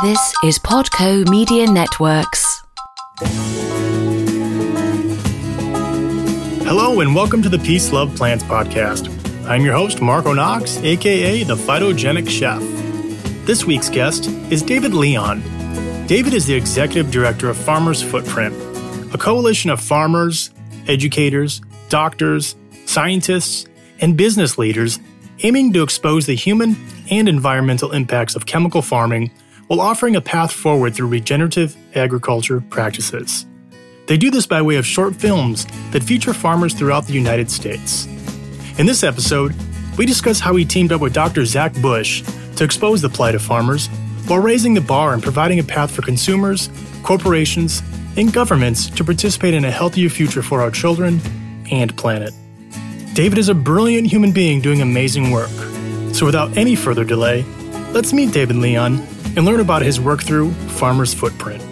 This is Podco Media Networks. Hello, and welcome to the Peace Love Plants podcast. I'm your host, Marco Knox, aka the Phytogenic Chef. This week's guest is David Leon. David is the executive director of Farmers Footprint, a coalition of farmers, educators, doctors, scientists, and business leaders aiming to expose the human and environmental impacts of chemical farming while offering a path forward through regenerative agriculture practices. They do this by way of short films that feature farmers throughout the United States. In this episode, we discuss how he teamed up with Dr. Zach Bush to expose the plight of farmers while raising the bar and providing a path for consumers, corporations, and governments to participate in a healthier future for our children and planet. David is a brilliant human being doing amazing work. So without any further delay, let's meet David Leon and learn about his work through Farmer's Footprint.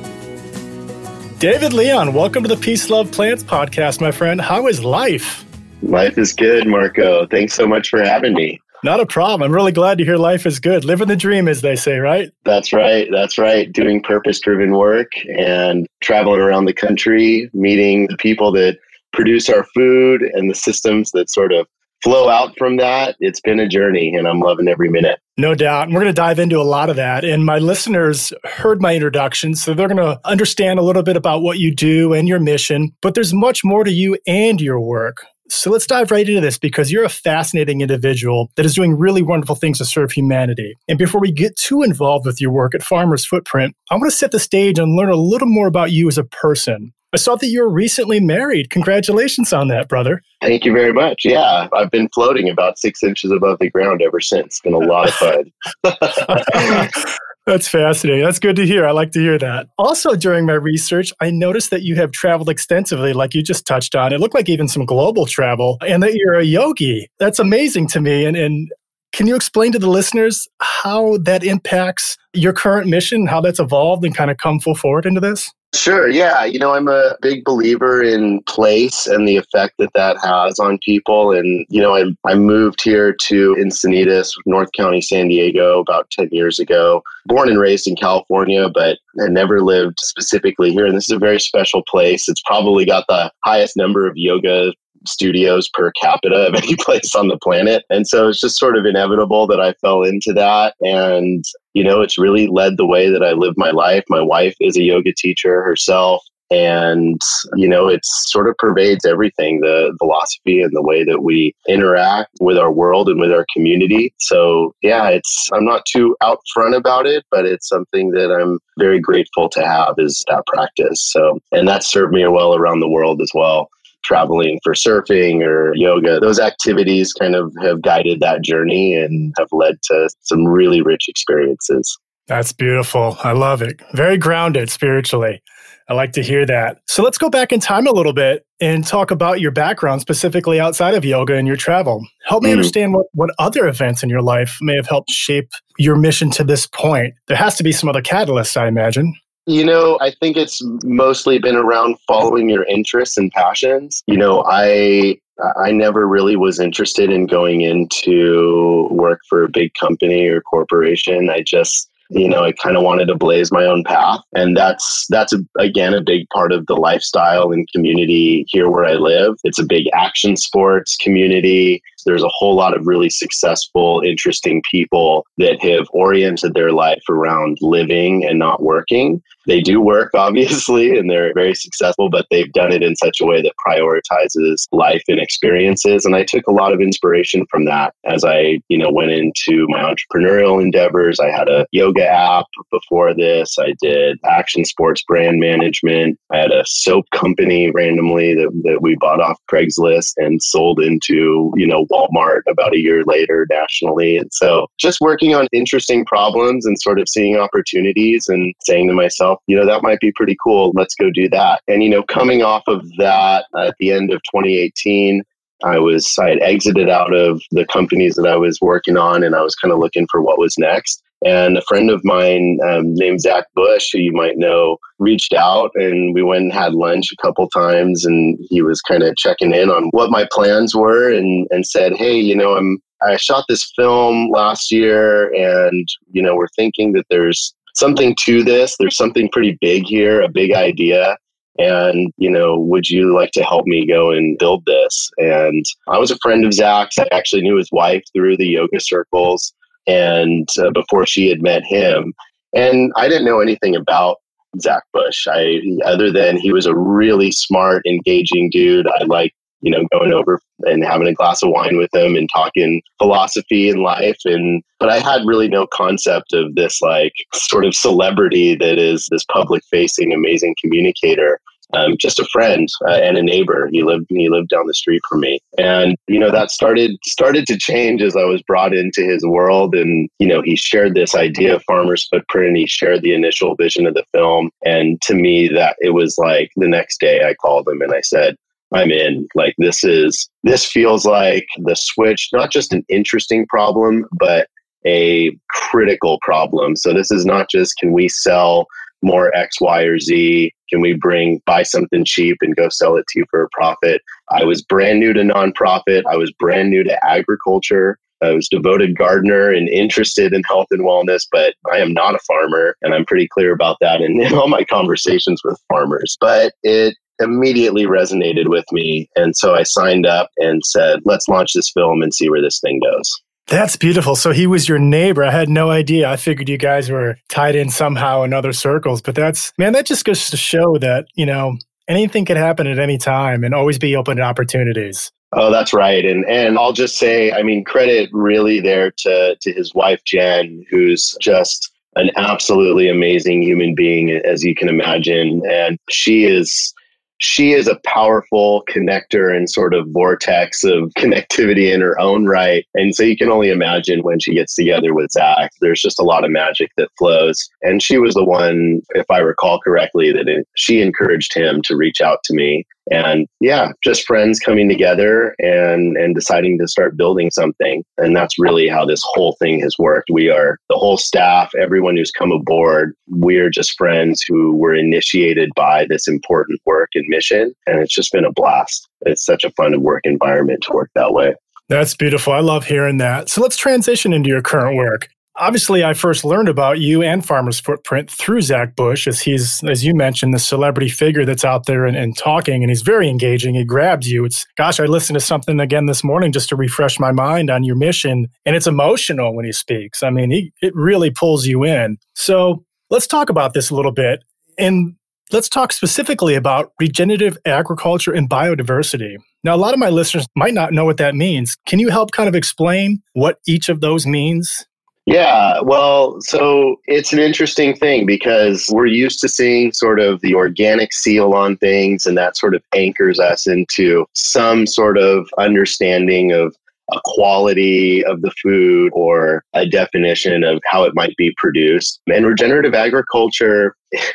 David Leon, welcome to the Peace Love Plants podcast, my friend. How is life? Life is good, Marco. Thanks so much for having me. Not a problem. I'm really glad to hear life is good. Living the dream, as they say, right? That's right. That's right. Doing purpose driven work and traveling around the country, meeting the people that produce our food and the systems that sort of flow out from that. It's been a journey and I'm loving every minute. No doubt. And we're going to dive into a lot of that. And my listeners heard my introduction, so they're going to understand a little bit about what you do and your mission. But there's much more to you and your work. So let's dive right into this because you're a fascinating individual that is doing really wonderful things to serve humanity. And before we get too involved with your work at Farmers Footprint, I want to set the stage and learn a little more about you as a person. I saw that you were recently married. Congratulations on that, brother. Thank you very much. Yeah, I've been floating about six inches above the ground ever since. It's been a lot of fun. That's fascinating. That's good to hear. I like to hear that. Also, during my research, I noticed that you have traveled extensively, like you just touched on. It looked like even some global travel, and that you're a yogi. That's amazing to me. And, and can you explain to the listeners how that impacts your current mission, how that's evolved and kind of come full forward into this? Sure. Yeah. You know, I'm a big believer in place and the effect that that has on people. And, you know, I, I moved here to Encinitas, North County, San Diego about 10 years ago. Born and raised in California, but I never lived specifically here. And this is a very special place. It's probably got the highest number of yoga studios per capita of any place on the planet. And so it's just sort of inevitable that I fell into that. And, you know, it's really led the way that I live my life. My wife is a yoga teacher herself. And, you know, it sort of pervades everything the philosophy and the way that we interact with our world and with our community. So, yeah, it's, I'm not too out front about it, but it's something that I'm very grateful to have is that practice. So, and that's served me well around the world as well traveling for surfing or yoga. Those activities kind of have guided that journey and have led to some really rich experiences. That's beautiful. I love it. Very grounded spiritually. I like to hear that. So let's go back in time a little bit and talk about your background, specifically outside of yoga and your travel. Help me mm. understand what, what other events in your life may have helped shape your mission to this point. There has to be some other catalysts, I imagine. You know, I think it's mostly been around following your interests and passions. You know, I I never really was interested in going into work for a big company or corporation. I just you know i kind of wanted to blaze my own path and that's that's a, again a big part of the lifestyle and community here where i live it's a big action sports community there's a whole lot of really successful, interesting people that have oriented their life around living and not working. They do work, obviously, and they're very successful, but they've done it in such a way that prioritizes life and experiences. And I took a lot of inspiration from that as I, you know, went into my entrepreneurial endeavors. I had a yoga app before this. I did action sports brand management. I had a soap company randomly that, that we bought off Craigslist and sold into, you know, Walmart about a year later nationally. And so just working on interesting problems and sort of seeing opportunities and saying to myself, you know, that might be pretty cool. Let's go do that. And, you know, coming off of that at the end of 2018, I was I had exited out of the companies that I was working on, and I was kind of looking for what was next. And a friend of mine um, named Zach Bush, who you might know, reached out and we went and had lunch a couple times. And he was kind of checking in on what my plans were and, and said, Hey, you know, I'm, I shot this film last year and, you know, we're thinking that there's something to this. There's something pretty big here, a big idea. And, you know, would you like to help me go and build this? And I was a friend of Zach's. I actually knew his wife through the yoga circles and uh, before she had met him. And I didn't know anything about Zach Bush. I other than he was a really smart, engaging dude. I like you know going over and having a glass of wine with him and talking philosophy and life and but i had really no concept of this like sort of celebrity that is this public facing amazing communicator um, just a friend uh, and a neighbor. He lived he lived down the street from me, and you know that started started to change as I was brought into his world. And you know he shared this idea of Farmer's Footprint, and he shared the initial vision of the film. And to me, that it was like the next day I called him and I said, I'm in. Like this is this feels like the switch, not just an interesting problem, but a critical problem. So this is not just can we sell more X, Y, or Z? Can we bring buy something cheap and go sell it to you for a profit? I was brand new to nonprofit. I was brand new to agriculture. I was devoted gardener and interested in health and wellness, but I am not a farmer, and I'm pretty clear about that in, in all my conversations with farmers. But it immediately resonated with me, and so I signed up and said, "Let's launch this film and see where this thing goes." That's beautiful. So he was your neighbor. I had no idea. I figured you guys were tied in somehow in other circles. But that's, man, that just goes to show that, you know, anything can happen at any time and always be open to opportunities. Oh, that's right. And and I'll just say, I mean, credit really there to to his wife Jen, who's just an absolutely amazing human being, as you can imagine. And she is she is a powerful connector and sort of vortex of connectivity in her own right. And so you can only imagine when she gets together with Zach, there's just a lot of magic that flows. And she was the one, if I recall correctly, that it, she encouraged him to reach out to me and yeah just friends coming together and and deciding to start building something and that's really how this whole thing has worked we are the whole staff everyone who's come aboard we're just friends who were initiated by this important work and mission and it's just been a blast it's such a fun work environment to work that way that's beautiful. I love hearing that. So let's transition into your current work. Obviously, I first learned about you and Farmer's Footprint through Zach Bush, as he's, as you mentioned, the celebrity figure that's out there and, and, talking, and he's very engaging. He grabs you. It's, gosh, I listened to something again this morning just to refresh my mind on your mission, and it's emotional when he speaks. I mean, he, it really pulls you in. So let's talk about this a little bit. And let's talk specifically about regenerative agriculture and biodiversity. Now, a lot of my listeners might not know what that means. Can you help kind of explain what each of those means? Yeah, well, so it's an interesting thing because we're used to seeing sort of the organic seal on things, and that sort of anchors us into some sort of understanding of a quality of the food or a definition of how it might be produced. And regenerative agriculture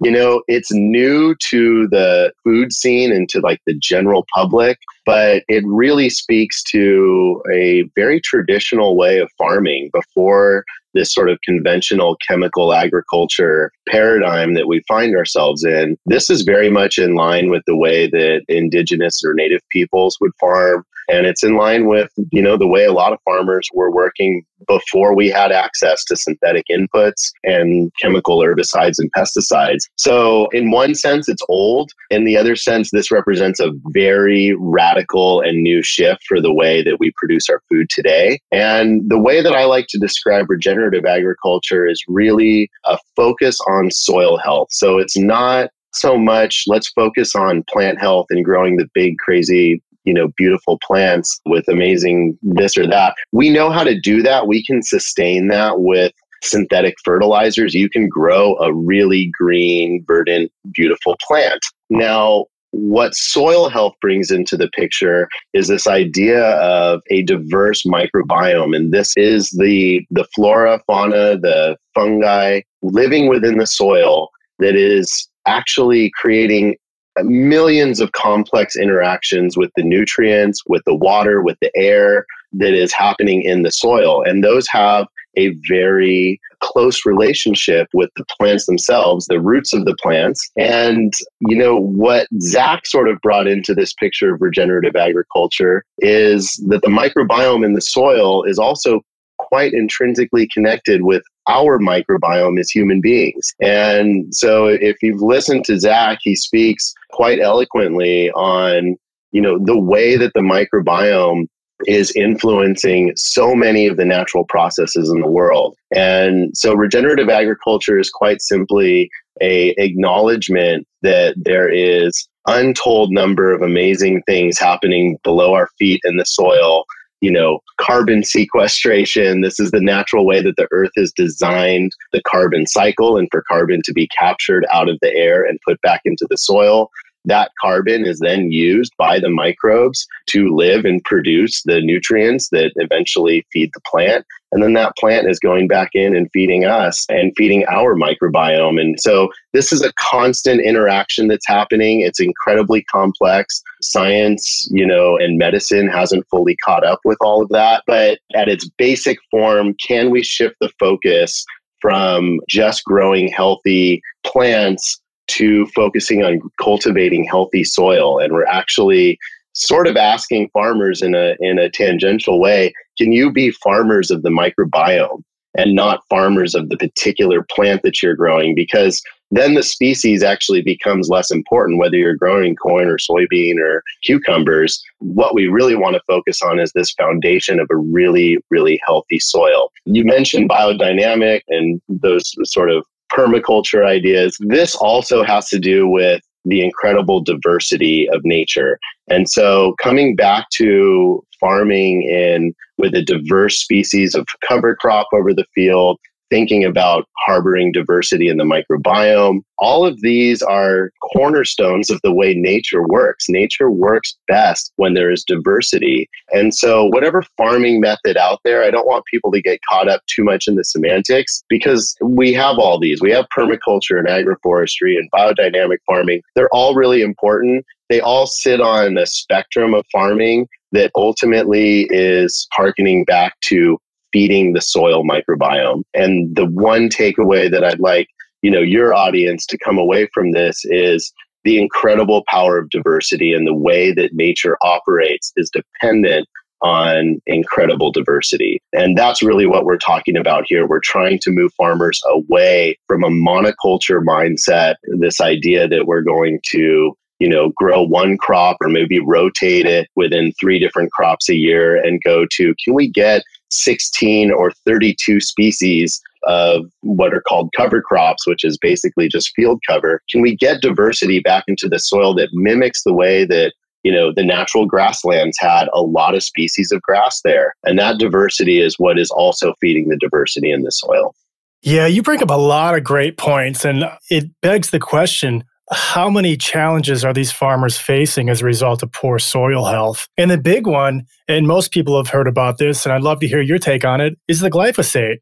you know, it's new to the food scene and to like the general public, but it really speaks to a very traditional way of farming before this sort of conventional chemical agriculture paradigm that we find ourselves in. This is very much in line with the way that indigenous or native peoples would farm and it's in line with you know the way a lot of farmers were working before we had access to synthetic inputs and chemical herbicides and pesticides. So in one sense it's old. In the other sense this represents a very radical and new shift for the way that we produce our food today. And the way that i like to describe regenerative agriculture is really a focus on soil health. So it's not so much let's focus on plant health and growing the big crazy you know, beautiful plants with amazing this or that. We know how to do that. We can sustain that with synthetic fertilizers. You can grow a really green, verdant, beautiful plant. Now, what soil health brings into the picture is this idea of a diverse microbiome and this is the the flora fauna the fungi living within the soil that is actually creating millions of complex interactions with the nutrients, with the water, with the air that is happening in the soil. And those have a very close relationship with the plants themselves, the roots of the plants. And, you know, what Zach sort of brought into this picture of regenerative agriculture is that the microbiome in the soil is also quite intrinsically connected with our microbiome as human beings. And so if you've listened to Zach, he speaks quite eloquently on, you know, the way that the microbiome is influencing so many of the natural processes in the world. And so regenerative agriculture is quite simply a acknowledgement that there is untold number of amazing things happening below our feet in the soil you know carbon sequestration. This is the natural way that the earth has designed the carbon cycle and for carbon to be captured out of the air and put back into the soil that carbon is then used by the microbes to live and produce the nutrients that eventually feed the plant. And then that plant is going back in and feeding us and feeding our microbiome. And so this is a constant interaction that's happening. It's incredibly complex. Science, you know, and medicine hasn't fully caught up with all of that. But at its basic form, can we shift the focus from just growing healthy plants to focusing on cultivating healthy soil. And we're actually sort of asking farmers in a in a tangential way, can you be farmers of the microbiome and not farmers of the particular plant that you're growing? Because then the species actually becomes less important whether you're growing corn or soybean or cucumbers. What we really want to focus on is this foundation of a really, really healthy soil. You mentioned biodynamic and those sort of permaculture ideas. This also has to do with the incredible diversity of nature. And so coming back to farming in with a diverse species of cover crop over the field, thinking about harboring diversity in the microbiome. All of these are cornerstones of the way nature works. Nature works best when there is diversity. And so, whatever farming method out there, I don't want people to get caught up too much in the semantics because we have all these. We have permaculture and agroforestry and biodynamic farming. They're all really important. They all sit on a spectrum of farming that ultimately is harkening back to feeding the soil microbiome. And the one takeaway that I'd like, you know, your audience to come away from this is the incredible power of diversity and the way that nature operates is dependent on incredible diversity. And that's really what we're talking about here. We're trying to move farmers away from a monoculture mindset, this idea that we're going to you know, grow one crop or maybe rotate it within three different crops a year and go to can we get 16 or 32 species of what are called cover crops, which is basically just field cover. Can we get diversity back into the soil that mimics the way that you know the natural grasslands had a lot of species of grass there and that diversity is what is also feeding the diversity in the soil yeah you bring up a lot of great points and it begs the question how many challenges are these farmers facing as a result of poor soil health? And the big one, and most people have heard about this, and I'd love to hear your take on it, is the glyphosate.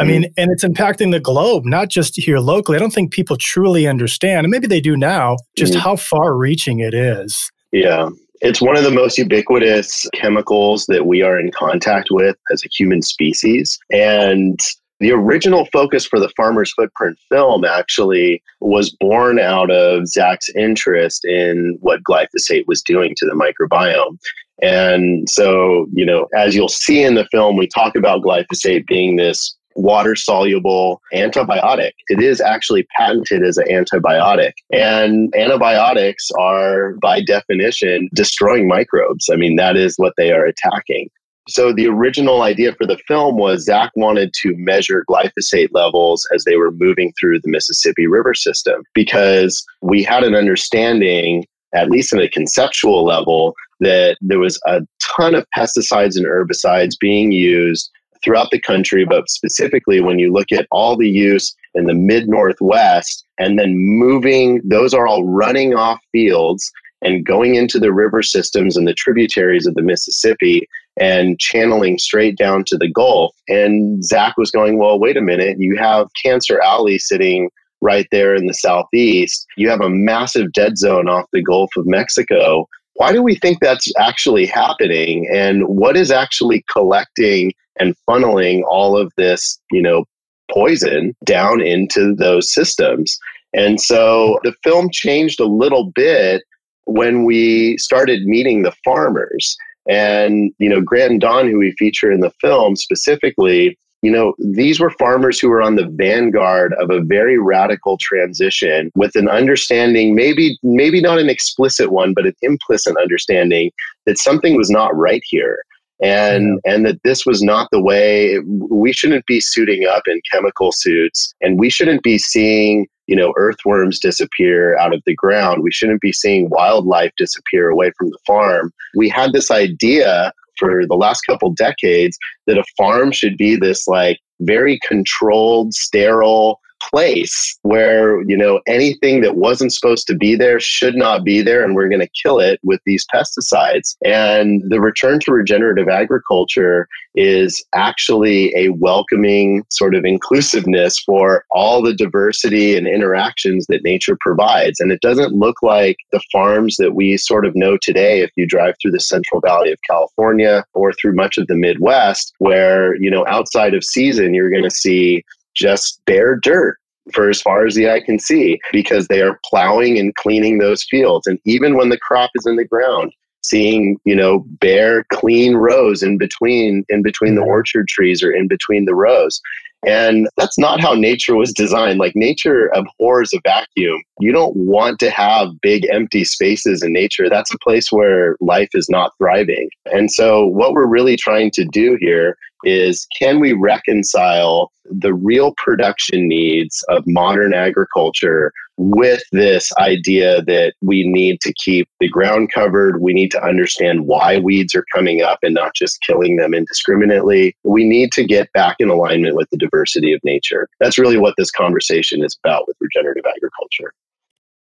I mean, mm. and it's impacting the globe, not just here locally. I don't think people truly understand, and maybe they do now, just mm. how far reaching it is. Yeah. It's one of the most ubiquitous chemicals that we are in contact with as a human species. And the original focus for the Farmer's Footprint film actually was born out of Zach's interest in what glyphosate was doing to the microbiome. And so, you know, as you'll see in the film, we talk about glyphosate being this water soluble antibiotic. It is actually patented as an antibiotic. And antibiotics are, by definition, destroying microbes. I mean, that is what they are attacking. So the original idea for the film was Zach wanted to measure glyphosate levels as they were moving through the Mississippi River system because we had an understanding, at least at a conceptual level, that there was a ton of pesticides and herbicides being used throughout the country, but specifically when you look at all the use in the mid Northwest and then moving, those are all running off fields and going into the river systems and the tributaries of the Mississippi and channeling straight down to the Gulf. And Zach was going, Well, wait a minute, you have Cancer Alley sitting right there in the southeast. You have a massive dead zone off the Gulf of Mexico. Why do we think that's actually happening? And what is actually collecting and funneling all of this, you know, poison down into those systems? And so the film changed a little bit when we started meeting the farmers And, you know, Grant and Don, who we feature in the film specifically, you know, these were farmers who were on the vanguard of a very radical transition with an understanding, maybe, maybe not an explicit one, but an implicit understanding that something was not right here and and that this was not the way we shouldn't be suiting up in chemical suits and we shouldn't be seeing you know earthworms disappear out of the ground. We shouldn't be seeing wildlife disappear away from the farm. We had this idea for the last couple decades that a farm should be this like very controlled sterile place where you know anything that wasn't supposed to be there should not be there and we're going to kill it with these pesticides. And the return to regenerative agriculture is actually a welcoming sort of inclusiveness for all the diversity and interactions that nature provides. And it doesn't look like the farms that we sort of know today if you drive through the central valley of california or through much of the midwest where you know outside of season you're going to see just bare dirt for as far as the eye can see because they are plowing and cleaning those fields. And even when the crop is in the ground, seeing you know bare clean rows in between in between the mm-hmm. orchard trees or in between the rows and that's not how nature was designed. Like nature abhors a vacuum. You don't want to have big empty spaces in nature. That's a place where life is not thriving. And so, what we're really trying to do here is can we reconcile the real production needs of modern agriculture with this idea that we need to keep the ground covered. We need to understand why weeds are coming up and not just killing them indiscriminately. We need to get back in alignment with the diversity of nature. That's really what this conversation is about with regenerative agriculture.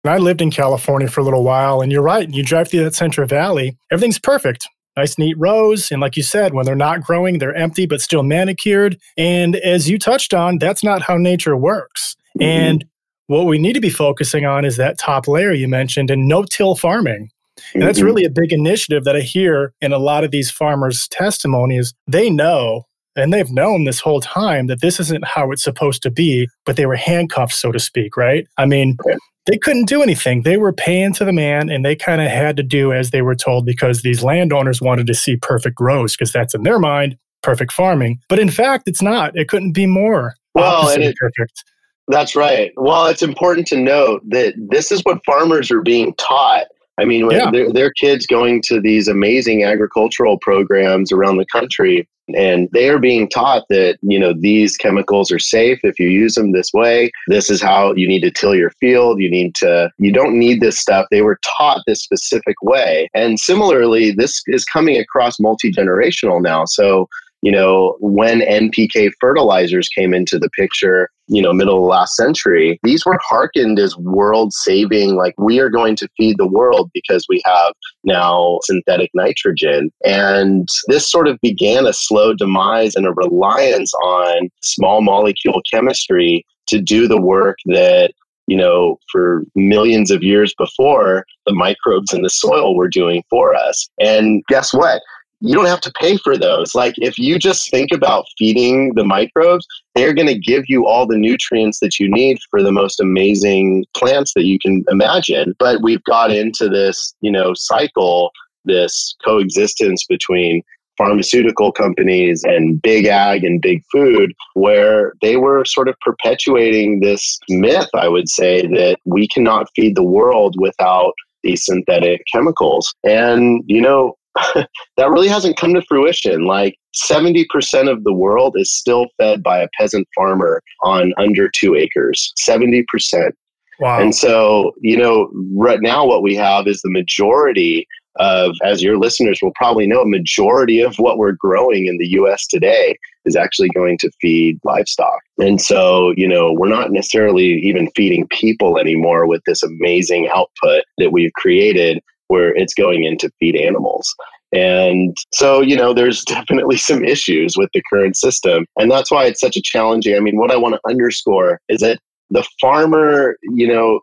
I lived in California for a little while, and you're right. You drive through that Central Valley, everything's perfect. Nice, neat rows. And like you said, when they're not growing, they're empty but still manicured. And as you touched on, that's not how nature works. Mm-hmm. And what we need to be focusing on is that top layer you mentioned and no till farming. And that's mm-hmm. really a big initiative that I hear in a lot of these farmers' testimonies. They know and they've known this whole time that this isn't how it's supposed to be, but they were handcuffed, so to speak, right? I mean, they couldn't do anything. They were paying to the man and they kind of had to do as they were told because these landowners wanted to see perfect rows because that's in their mind perfect farming. But in fact, it's not. It couldn't be more well, it, perfect. That's right. Well, it's important to note that this is what farmers are being taught. I mean, yeah. their, their kids going to these amazing agricultural programs around the country, and they are being taught that you know these chemicals are safe if you use them this way. This is how you need to till your field. You need to. You don't need this stuff. They were taught this specific way, and similarly, this is coming across multi generational now. So you know, when NPK fertilizers came into the picture, you know, middle of last century, these were hearkened as world saving, like we are going to feed the world because we have now synthetic nitrogen. And this sort of began a slow demise and a reliance on small molecule chemistry to do the work that you know, for millions of years before, the microbes in the soil were doing for us. And guess what? You don't have to pay for those. Like if you just think about feeding the microbes, they're going to give you all the nutrients that you need for the most amazing plants that you can imagine. But we've got into this, you know, cycle, this coexistence between pharmaceutical companies and big ag and big food where they were sort of perpetuating this myth, I would say, that we cannot feed the world without these synthetic chemicals. And, you know, that really hasn't come to fruition. Like 70% of the world is still fed by a peasant farmer on under two acres. 70%. Wow. And so, you know, right now what we have is the majority of, as your listeners will probably know, a majority of what we're growing in the US today is actually going to feed livestock. And so, you know, we're not necessarily even feeding people anymore with this amazing output that we've created where it's going in to feed animals. And so, you know, there's definitely some issues with the current system. And that's why it's such a challenging. I mean, what I want to underscore is that the farmer, you know,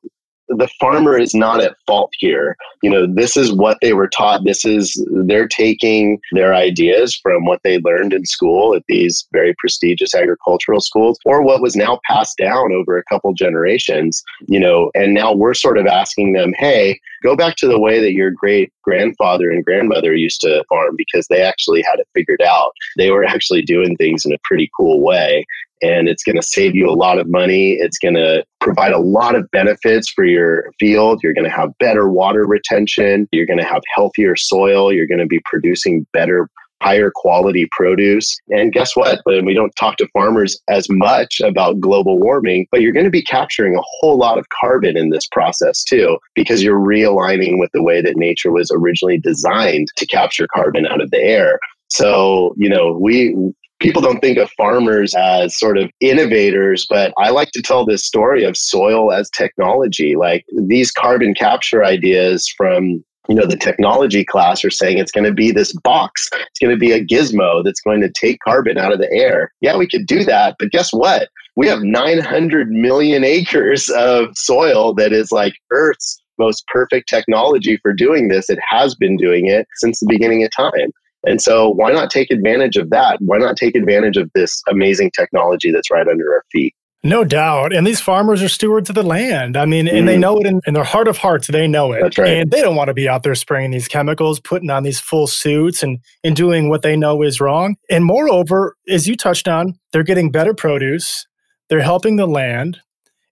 the farmer is not at fault here. You know, this is what they were taught. This is, they're taking their ideas from what they learned in school at these very prestigious agricultural schools or what was now passed down over a couple generations, you know, and now we're sort of asking them, hey, go back to the way that your great grandfather and grandmother used to farm because they actually had it figured out. They were actually doing things in a pretty cool way and it's going to save you a lot of money. It's going to provide a lot of benefits for your field. You're going to have better water retention. You're going to have healthier soil. You're going to be producing better higher quality produce. And guess what? we don't talk to farmers as much about global warming, but you're going to be capturing a whole lot of carbon in this process too, because you're realigning with the way that nature was originally designed to capture carbon out of the air. So, you know, we people don't think of farmers as sort of innovators, but I like to tell this story of soil as technology. Like these carbon capture ideas from you know the technology class are saying it's going to be this box it's going to be a gizmo that's going to take carbon out of the air. Yeah we could do that but guess what? We have 900 million acres of soil that is like earth's most perfect technology for doing this. It has been doing it since the beginning of time and so, why not take advantage of that? Why not take advantage of this amazing technology that's right under our feet? No doubt. And these farmers are stewards of the land. I mean, mm and they mm-hmm. know it in, in, their heart of hearts, they know it. That's right. And they don't want to be out there spraying these chemicals, putting on these full suits and, and doing what they know is wrong. And moreover, as you touched on, they're getting better produce, they're helping the land,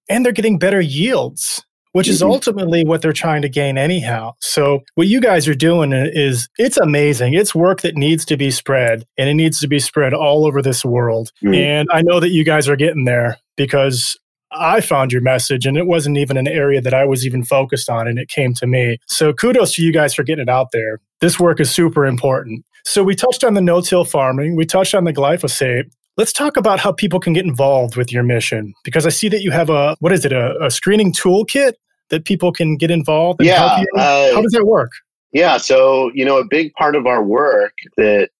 and they're getting better yields which is mm-hmm. ultimately what they're trying to gain anyhow. So what you guys are doing is it's amazing. It's work that needs to be spread and it needs to be spread all over this world. Mm-hmm. And I know that you guys are getting there because I found your message and it wasn't even an area that I was even focused on and it came to me. So kudos to you guys for getting it out there. This work is super important. So we touched on the no-till farming, we touched on the glyphosate. Let's talk about how people can get involved with your mission because I see that you have a what is it a, a screening toolkit that people can get involved and yeah, help you? Uh, How does that work? Yeah, so you know, a big part of our work that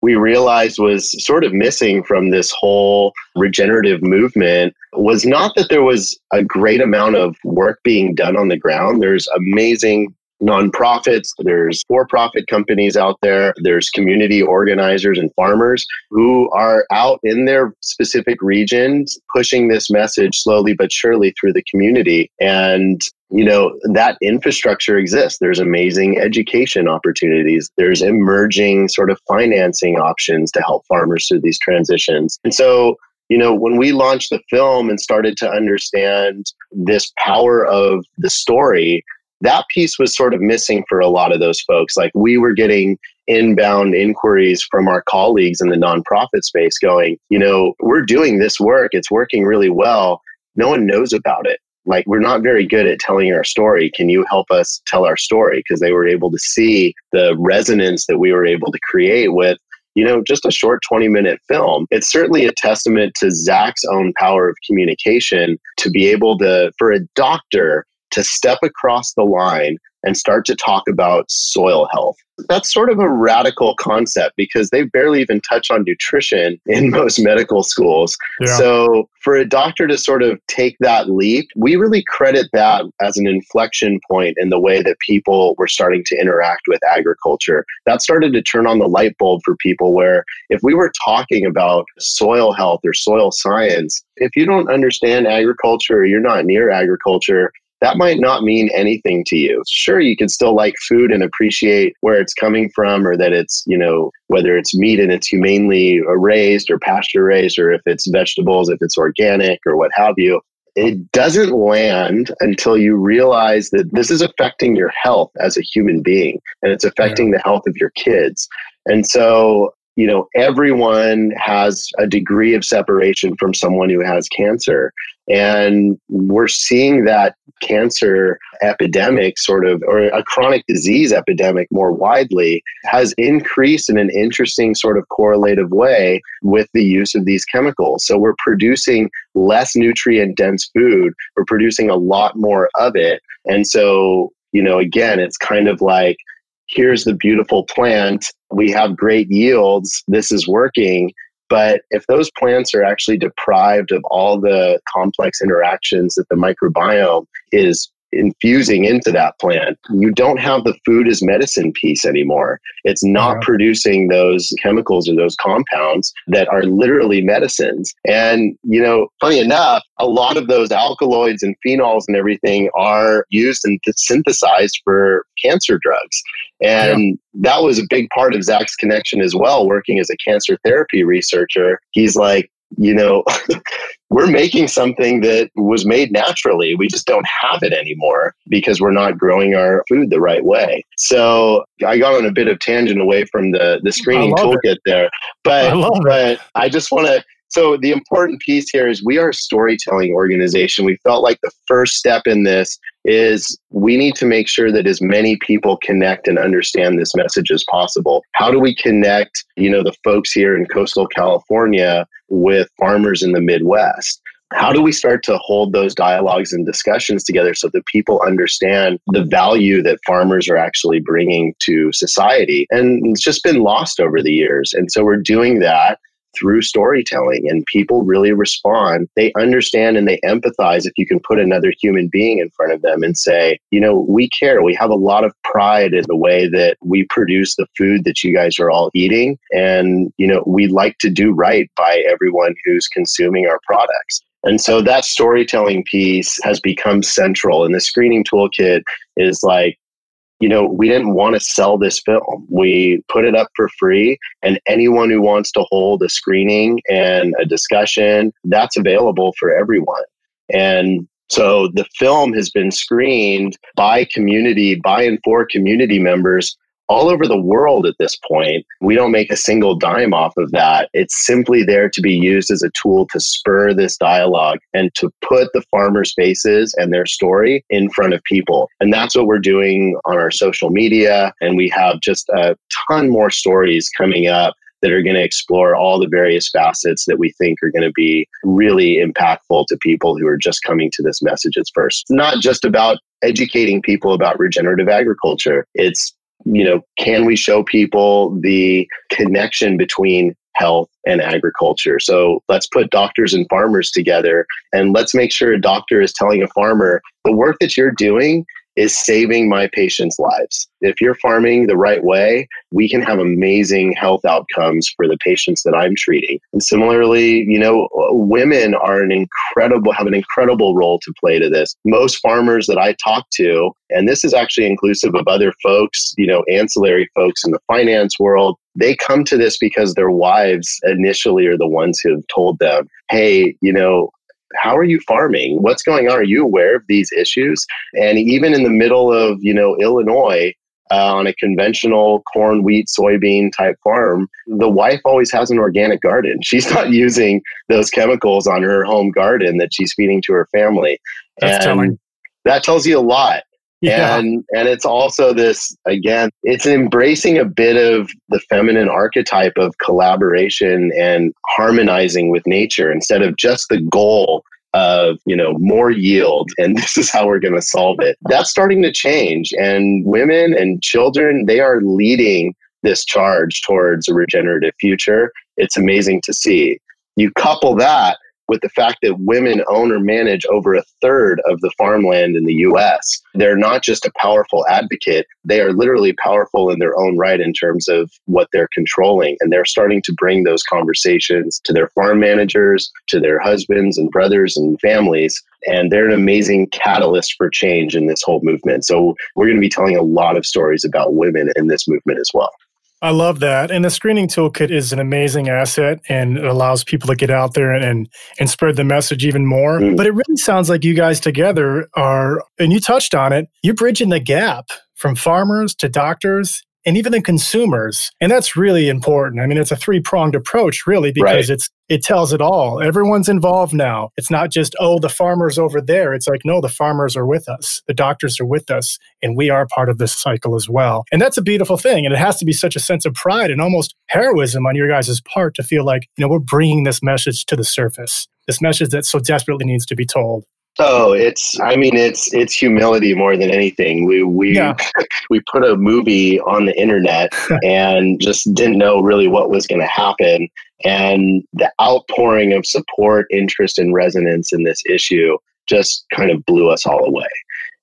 we realized was sort of missing from this whole regenerative movement was not that there was a great amount of work being done on the ground. There's amazing nonprofits, there's for profit companies out there, there's community organizers and farmers who are out in their specific regions pushing this message slowly but surely through the community. And you know that infrastructure exists. There's amazing education opportunities. There's emerging sort of financing options to help farmers through these transitions. And so you know when we launched the film and started to understand this power of the story that piece was sort of missing for a lot of those folks. Like we were getting inbound inquiries from our colleagues in the nonprofit space going, you know, we're doing this work, it's working really well. No one knows about it. Like we're not very good at telling our story. Can you help us tell our story? Because they were able to see the resonance that we were able to create with you know, just a short 20 minute film. It's certainly a testament to Zach's own power of communication to be able to, for a doctor to step across the line and start to talk about soil health. That's sort of a radical concept because they barely even touch on nutrition in most medical schools. Yeah. So, for a doctor to sort of take that leap, we really credit that as an inflection point in the way that people were starting to interact with agriculture. That started to turn on the light bulb for people where if we were talking about soil health or soil science, if you don't understand agriculture or you're not near agriculture, that might not mean anything to you. Sure, you can still like food and appreciate where it's coming from, or that it's, you know, whether it's meat and it's humanely raised or pasture raised, or if it's vegetables, if it's organic or what have you. It doesn't land until you realize that this is affecting your health as a human being and it's affecting yeah. the health of your kids. And so you know, everyone has a degree of separation from someone who has cancer. And we're seeing that cancer epidemic, sort of, or a chronic disease epidemic more widely, has increased in an interesting sort of correlative way with the use of these chemicals. So we're producing less nutrient dense food, we're producing a lot more of it. And so, you know, again, it's kind of like, here's the beautiful plant. We have great yields. This is working. But if those plants are actually deprived of all the complex interactions that the microbiome is infusing into that plant. You don't have the food as medicine piece anymore. It's not yeah. producing those chemicals or those compounds that are literally medicines. And, you know, funny enough, a lot of those alkaloids and phenols and everything are used and synthesized for cancer drugs. And yeah. that was a big part of Zach's connection as well, working as a cancer therapy researcher. He's like, you know, we're making something that was made naturally. We just don't have it anymore because we're not growing our food the right way. So I got on a bit of tangent away from the, the screening toolkit it. there. But I, but I just want to so the important piece here is we are a storytelling organization. We felt like the first step in this is we need to make sure that as many people connect and understand this message as possible. How do we connect, you know, the folks here in coastal California with farmers in the Midwest? How do we start to hold those dialogues and discussions together so that people understand the value that farmers are actually bringing to society? And it's just been lost over the years. And so we're doing that through storytelling and people really respond. They understand and they empathize if you can put another human being in front of them and say, you know, we care. We have a lot of pride in the way that we produce the food that you guys are all eating. And, you know, we like to do right by everyone who's consuming our products. And so that storytelling piece has become central. And the screening toolkit is like you know, we didn't want to sell this film. We put it up for free, and anyone who wants to hold a screening and a discussion, that's available for everyone. And so the film has been screened by community, by and for community members all over the world at this point. We don't make a single dime off of that. It's simply there to be used as a tool to spur this dialogue and to put the farmers' faces and their story in front of people. And that's what we're doing on our social media. And we have just a ton more stories coming up that are going to explore all the various facets that we think are going to be really impactful to people who are just coming to this message at first. It's not just about educating people about regenerative agriculture. It's you know, can we show people the connection between health and agriculture? So let's put doctors and farmers together and let's make sure a doctor is telling a farmer the work that you're doing is saving my patients' lives. If you're farming the right way, we can have amazing health outcomes for the patients that I'm treating. And similarly, you know, women are an incredible, have an incredible role to play to this. Most farmers that I talk to, and this is actually inclusive of other folks, you know, ancillary folks in the finance world, they come to this because their wives initially are the ones who have told them, hey, you know, how are you farming? What's going on? Are you aware of these issues? And even in the middle of, you know, Illinois, uh, on a conventional corn, wheat, soybean type farm, the wife always has an organic garden. She's not using those chemicals on her home garden that she's feeding to her family. That's and telling. That tells you a lot. Yeah. And and it's also this again, it's embracing a bit of the feminine archetype of collaboration and harmonizing with nature instead of just the goal of you know more yield and this is how we're going to solve it. That's starting to change and women and children they are leading this charge towards a regenerative future. It's amazing to see. You couple that with the fact that women own or manage over a third of the farmland in the US. They're not just a powerful advocate, they are literally powerful in their own right in terms of what they're controlling. And they're starting to bring those conversations to their farm managers, to their husbands and brothers and families. And they're an amazing catalyst for change in this whole movement. So we're going to be telling a lot of stories about women in this movement as well. I love that. And the screening toolkit is an amazing asset and it allows people to get out there and, and, and spread the message even more. Mm. But it really sounds like you guys together are, and you touched on it, you're bridging the gap from farmers to doctors and even the consumers. And that's really important. I mean, it's a three pronged approach, really, because right. it's it tells it all. Everyone's involved now. It's not just, oh, the farmers over there. It's like, no, the farmers are with us. The doctors are with us, and we are part of this cycle as well. And that's a beautiful thing. And it has to be such a sense of pride and almost heroism on your guys' part to feel like, you know, we're bringing this message to the surface, this message that so desperately needs to be told. Oh, it's I mean it's it's humility more than anything. We we yeah. we put a movie on the internet and just didn't know really what was going to happen and the outpouring of support, interest and resonance in this issue just kind of blew us all away.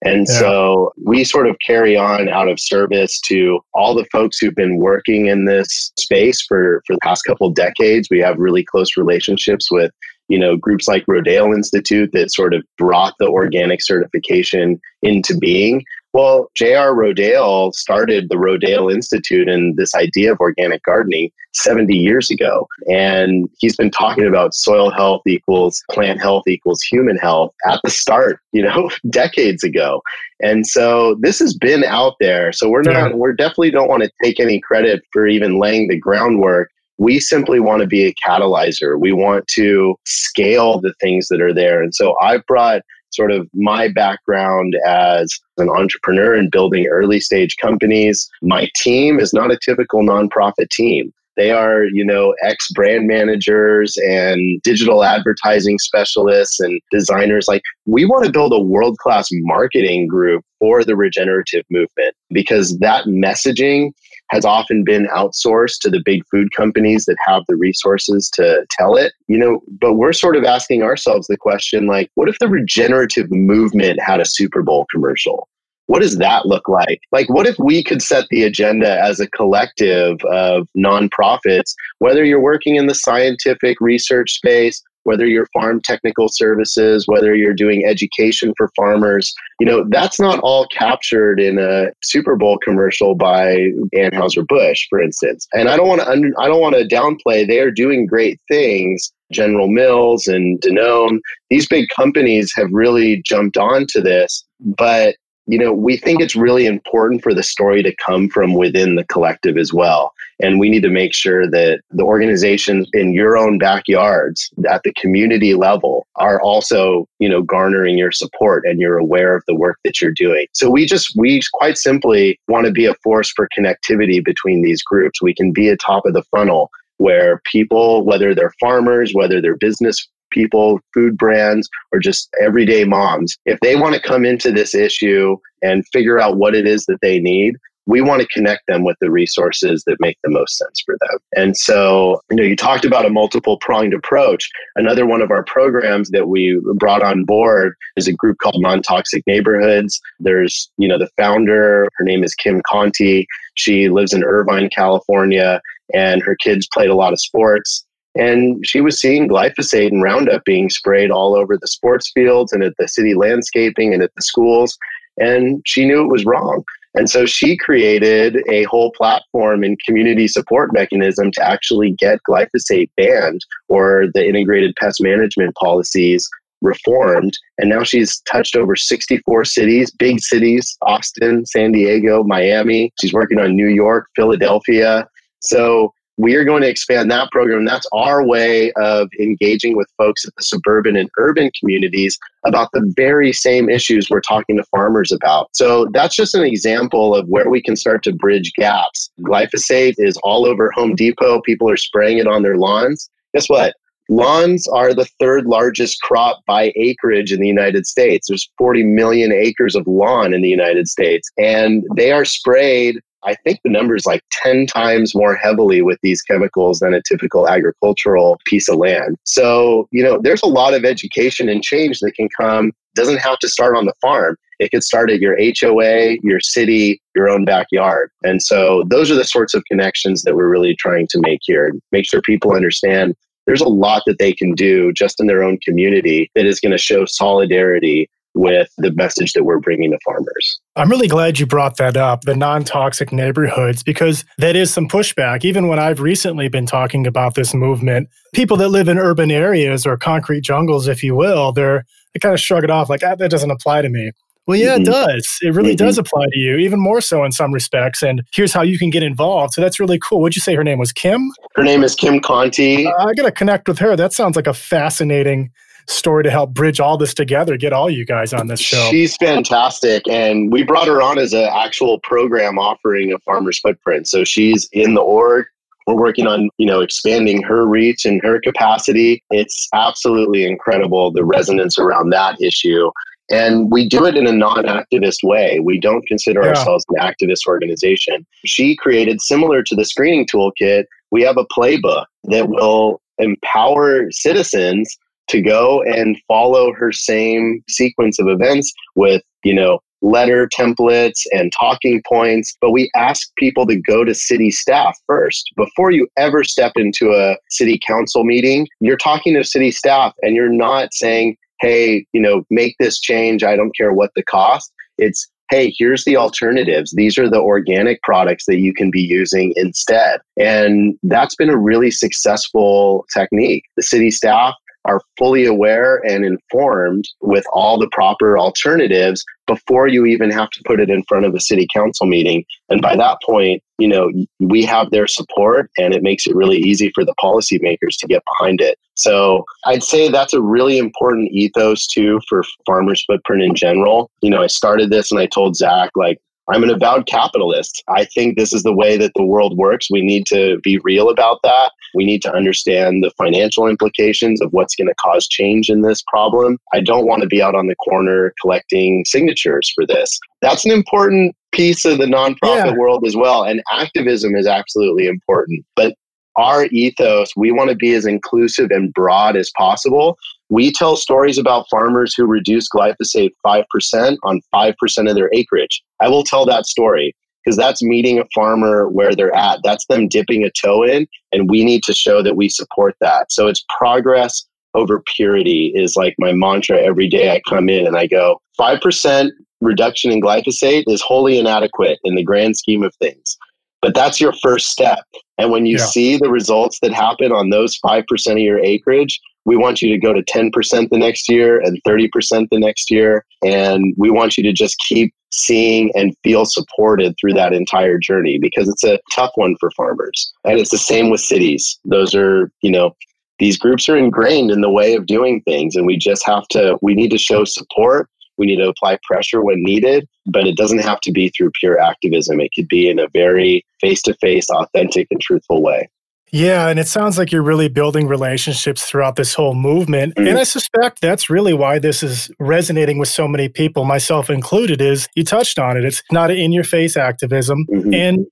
And yeah. so we sort of carry on out of service to all the folks who've been working in this space for, for the past couple decades. We have really close relationships with you know groups like Rodale Institute that sort of brought the organic certification into being. Well, J.R. Rodale started the Rodale Institute and this idea of organic gardening 70 years ago. And he's been talking about soil health equals plant health equals human health at the start, you know, decades ago. And so this has been out there. So we're not, yeah. we're definitely don't want to take any credit for even laying the groundwork we simply want to be a catalyzer. We want to scale the things that are there. And so I've brought sort of my background as an entrepreneur in building early stage companies. My team is not a typical nonprofit team. They are, you know, ex brand managers and digital advertising specialists and designers. Like, we want to build a world class marketing group for the regenerative movement because that messaging has often been outsourced to the big food companies that have the resources to tell it you know but we're sort of asking ourselves the question like what if the regenerative movement had a super bowl commercial what does that look like? Like, what if we could set the agenda as a collective of nonprofits, whether you're working in the scientific research space, whether you're farm technical services, whether you're doing education for farmers, you know, that's not all captured in a Super Bowl commercial by Anheuser-Busch, for instance. And I don't want to I don't want to downplay they are doing great things. General Mills and Danone, these big companies have really jumped onto this, but you know, we think it's really important for the story to come from within the collective as well. And we need to make sure that the organizations in your own backyards at the community level are also, you know, garnering your support and you're aware of the work that you're doing. So we just, we quite simply want to be a force for connectivity between these groups. We can be a top of the funnel where people, whether they're farmers, whether they're business people, food brands, or just everyday moms, if they want to come into this issue and figure out what it is that they need, we want to connect them with the resources that make the most sense for them. And so, you know, you talked about a multiple pronged approach. Another one of our programs that we brought on board is a group called Non Toxic Neighborhoods. There's, you know, the founder, her name is Kim Konte. She lives in Irvine, California, and her kids played a lot of sports. And she was seeing glyphosate and Roundup being sprayed all over the sports fields and at the city landscaping and at the schools. And she knew it was wrong. And so she created a whole platform and community support mechanism to actually get glyphosate banned or the integrated pest management policies reformed. And now she's touched over 64 cities, big cities, Austin, San Diego, Miami. She's working on New York, Philadelphia. So we are going to expand that program. That's our way of engaging with folks at the suburban and urban communities about the very same issues we're talking to farmers about. So that's just an example of where we can start to bridge gaps. Glyphosate is all over Home Depot. People are spraying it on their lawns. Guess what? Lawns are the third largest crop by acreage in the United States. There's 40 million acres of lawn in the United States, and they are sprayed I think the number is like 10 times more heavily with these chemicals than a typical agricultural piece of land. So, you know, there's a lot of education and change that can come, doesn't have to start on the farm. It could start at your HOA, your city, your own backyard. And so those are the sorts of connections that we're really trying to make here. And make sure people understand there's a lot that they can do just in their own community that is going to show solidarity with the message that we're bringing to farmers. I'm really glad you brought that up, the non toxic neighborhoods, because that is some pushback. Even when I've recently been talking about this movement, people that live in urban areas or concrete jungles, if you will, they're, they kind of shrug it off like, ah, that doesn't apply to me. Well, yeah, mm-hmm. it does. It really mm-hmm. does apply to you, even more so in some respects. And here's how you can get involved. So that's really cool. Would you say her name was Kim? Her name is Kim Konte. Uh, I got to connect with her. That sounds like a fascinating story to help bridge all this together, get all you guys on this show. She's fantastic. And we brought her on as an actual program offering a farmer's footprint. So she's in the org. We're working on, you know, expanding her reach and her capacity. It's absolutely incredible the resonance around that issue. And we do it in a non activist way. We don't consider yeah. ourselves an activist organization. She created, similar to the screening toolkit, we have a playbook that will empower citizens to go and follow her same sequence of events with, you know, letter templates and talking points, but we ask people to go to city staff first. Before you ever step into a city council meeting, you're talking to city staff and you're not saying, hey, you know, make this change. I don't care what the cost. It's, hey, here's the alternatives. These are the organic products that you can be using instead. And that's been a really successful technique. The city staff are fully aware and informed with all the proper alternatives before you even have to put it in front of a city council meeting. And by that point, you know, we have their support and it makes it really easy for the policymakers to get behind it. So I'd say that's a really important ethos too for farmers footprint in general. You know, I started this and I told Zach, like, I'm an avowed capitalist. I think this is the way that the world works. We need to be real about that. We need to understand the financial implications of what's going to cause change in this problem. I don't want to be out on the corner collecting signatures for this. That's an important piece of the nonprofit yeah. world as well. And activism is absolutely important. But our ethos, we want to be as inclusive and broad as possible. We tell stories about farmers who reduce glyphosate 5% on 5% of their acreage. I will tell that story because that's meeting a farmer where they're at. That's them dipping a toe in, and we need to show that we support that. So it's progress over purity is like my mantra every day I come in and I go, 5% reduction in glyphosate is wholly inadequate in the grand scheme of things. But that's your first step. And when you yeah. see the results that happen on those 5% of your acreage, we want you to go to 10% the next year and 30% the next year. And we want you to just keep seeing and feel supported through that entire journey because it's a tough one for farmers. And it's the same with cities. Those are, you know, these groups are ingrained in the way of doing things. And we just have to, we need to show support we need to apply pressure when needed, but it doesn't have to be through pure activism. It could be in a very face to face, authentic, and truthful way. Yeah, and it sounds like you're really building relationships throughout this whole movement. Mm-hmm. And I suspect that's really why this is resonating with so many people, myself included, is you touched on it. It's not in your face activism. Mm-hmm. And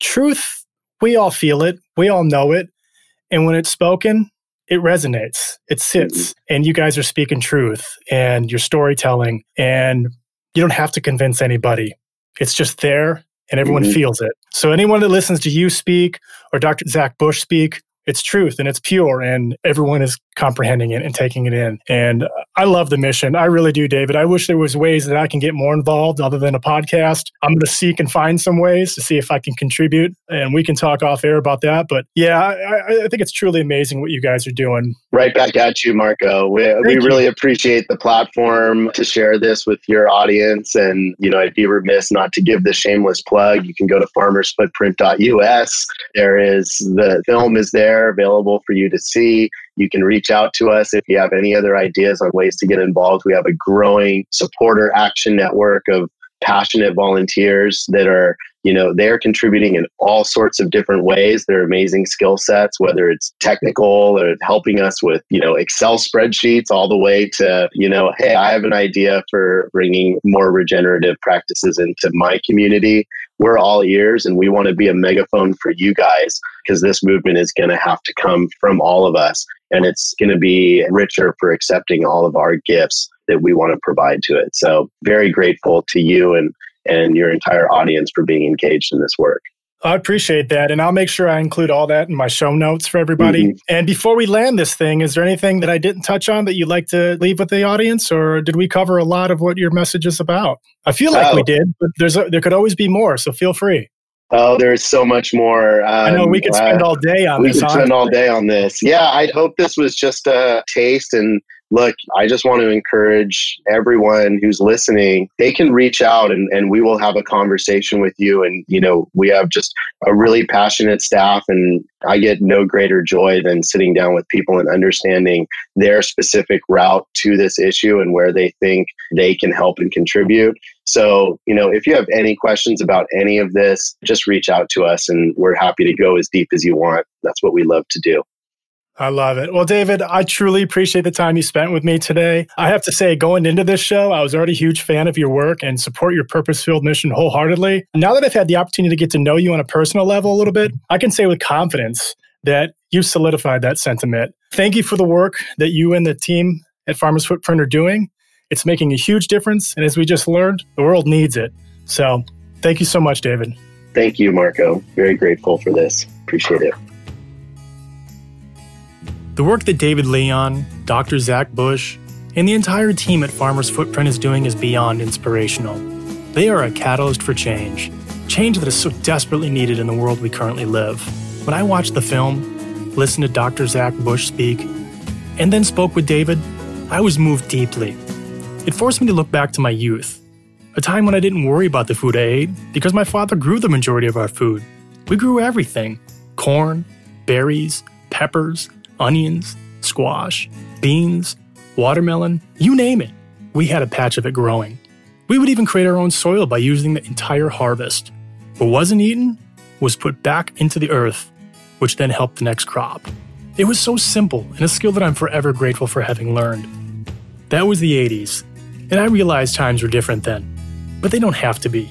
truth, we all feel it, we all know it. And when it's spoken, it resonates, it sits, mm-hmm. and you guys are speaking truth and you're storytelling, and you don't have to convince anybody. It's just there and everyone mm-hmm. feels it. So, anyone that listens to you speak or Dr. Zach Bush speak, it's truth and it's pure and everyone is comprehending it and taking it in. And I love the mission. I really do, David. I wish there was ways that I can get more involved other than a podcast. I'm going to seek and find some ways to see if I can contribute and we can talk off air about that. But yeah, I, I think it's truly amazing what you guys are doing. Right back at you, Marco. We, we really appreciate the platform to share this with your audience. And, you know, I'd be remiss not to give the shameless plug. You can go to farmersfootprint.us. There is the film is there there available for you to see. You can reach out to us if you have any other ideas on ways to get involved. We have a growing supporter action network of passionate volunteers that are you know they're contributing in all sorts of different ways they're amazing skill sets whether it's technical or helping us with you know excel spreadsheets all the way to you know hey i have an idea for bringing more regenerative practices into my community we're all ears and we want to be a megaphone for you guys because this movement is going to have to come from all of us and it's going to be richer for accepting all of our gifts that we want to provide to it. So very grateful to you and and your entire audience for being engaged in this work. I appreciate that. And I'll make sure I include all that in my show notes for everybody. Mm-hmm. And before we land this thing, is there anything that I didn't touch on that you'd like to leave with the audience? Or did we cover a lot of what your message is about? I feel like oh. we did, but there's a, there could always be more. So feel free. Oh, there's so much more. Um, I know we could spend uh, all day on we this. We could spend all day on this. Yeah, I hope this was just a taste and look, I just want to encourage everyone who's listening, they can reach out and, and we will have a conversation with you. And, you know, we have just a really passionate staff and I get no greater joy than sitting down with people and understanding their specific route to this issue and where they think they can help and contribute. So, you know, if you have any questions about any of this, just reach out to us and we're happy to go as deep as you want. That's what we love to do. I love it. Well, David, I truly appreciate the time you spent with me today. I have to say, going into this show, I was already a huge fan of your work and support your purpose filled mission wholeheartedly. Now that I've had the opportunity to get to know you on a personal level a little bit, I can say with confidence that you've solidified that sentiment. Thank you for the work that you and the team at Farmers Footprint are doing. It's making a huge difference. And as we just learned, the world needs it. So thank you so much, David. Thank you, Marco. Very grateful for this. Appreciate it. The work that David Leon, Dr. Zach Bush, and the entire team at Farmers Footprint is doing is beyond inspirational. They are a catalyst for change, change that is so desperately needed in the world we currently live. When I watched the film, listened to Dr. Zach Bush speak, and then spoke with David, I was moved deeply. It forced me to look back to my youth, a time when I didn't worry about the food I ate because my father grew the majority of our food. We grew everything corn, berries, peppers, onions, squash, beans, watermelon, you name it. We had a patch of it growing. We would even create our own soil by using the entire harvest. What wasn't eaten was put back into the earth, which then helped the next crop. It was so simple and a skill that I'm forever grateful for having learned. That was the 80s, and I realized times were different then. But they don't have to be.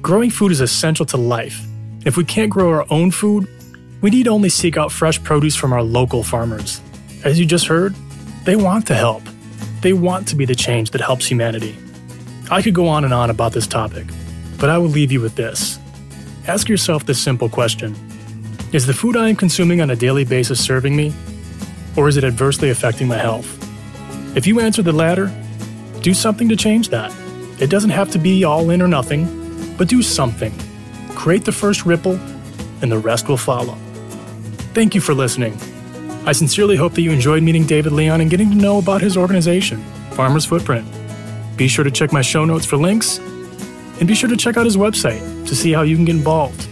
Growing food is essential to life. If we can't grow our own food, we need only seek out fresh produce from our local farmers. As you just heard, they want to help. They want to be the change that helps humanity. I could go on and on about this topic, but I will leave you with this. Ask yourself this simple question Is the food I am consuming on a daily basis serving me, or is it adversely affecting my health? If you answer the latter, do something to change that. It doesn't have to be all in or nothing, but do something. Create the first ripple, and the rest will follow. Thank you for listening. I sincerely hope that you enjoyed meeting David Leon and getting to know about his organization, Farmers Footprint. Be sure to check my show notes for links, and be sure to check out his website to see how you can get involved.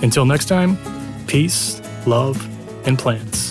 Until next time, peace, love, and plants.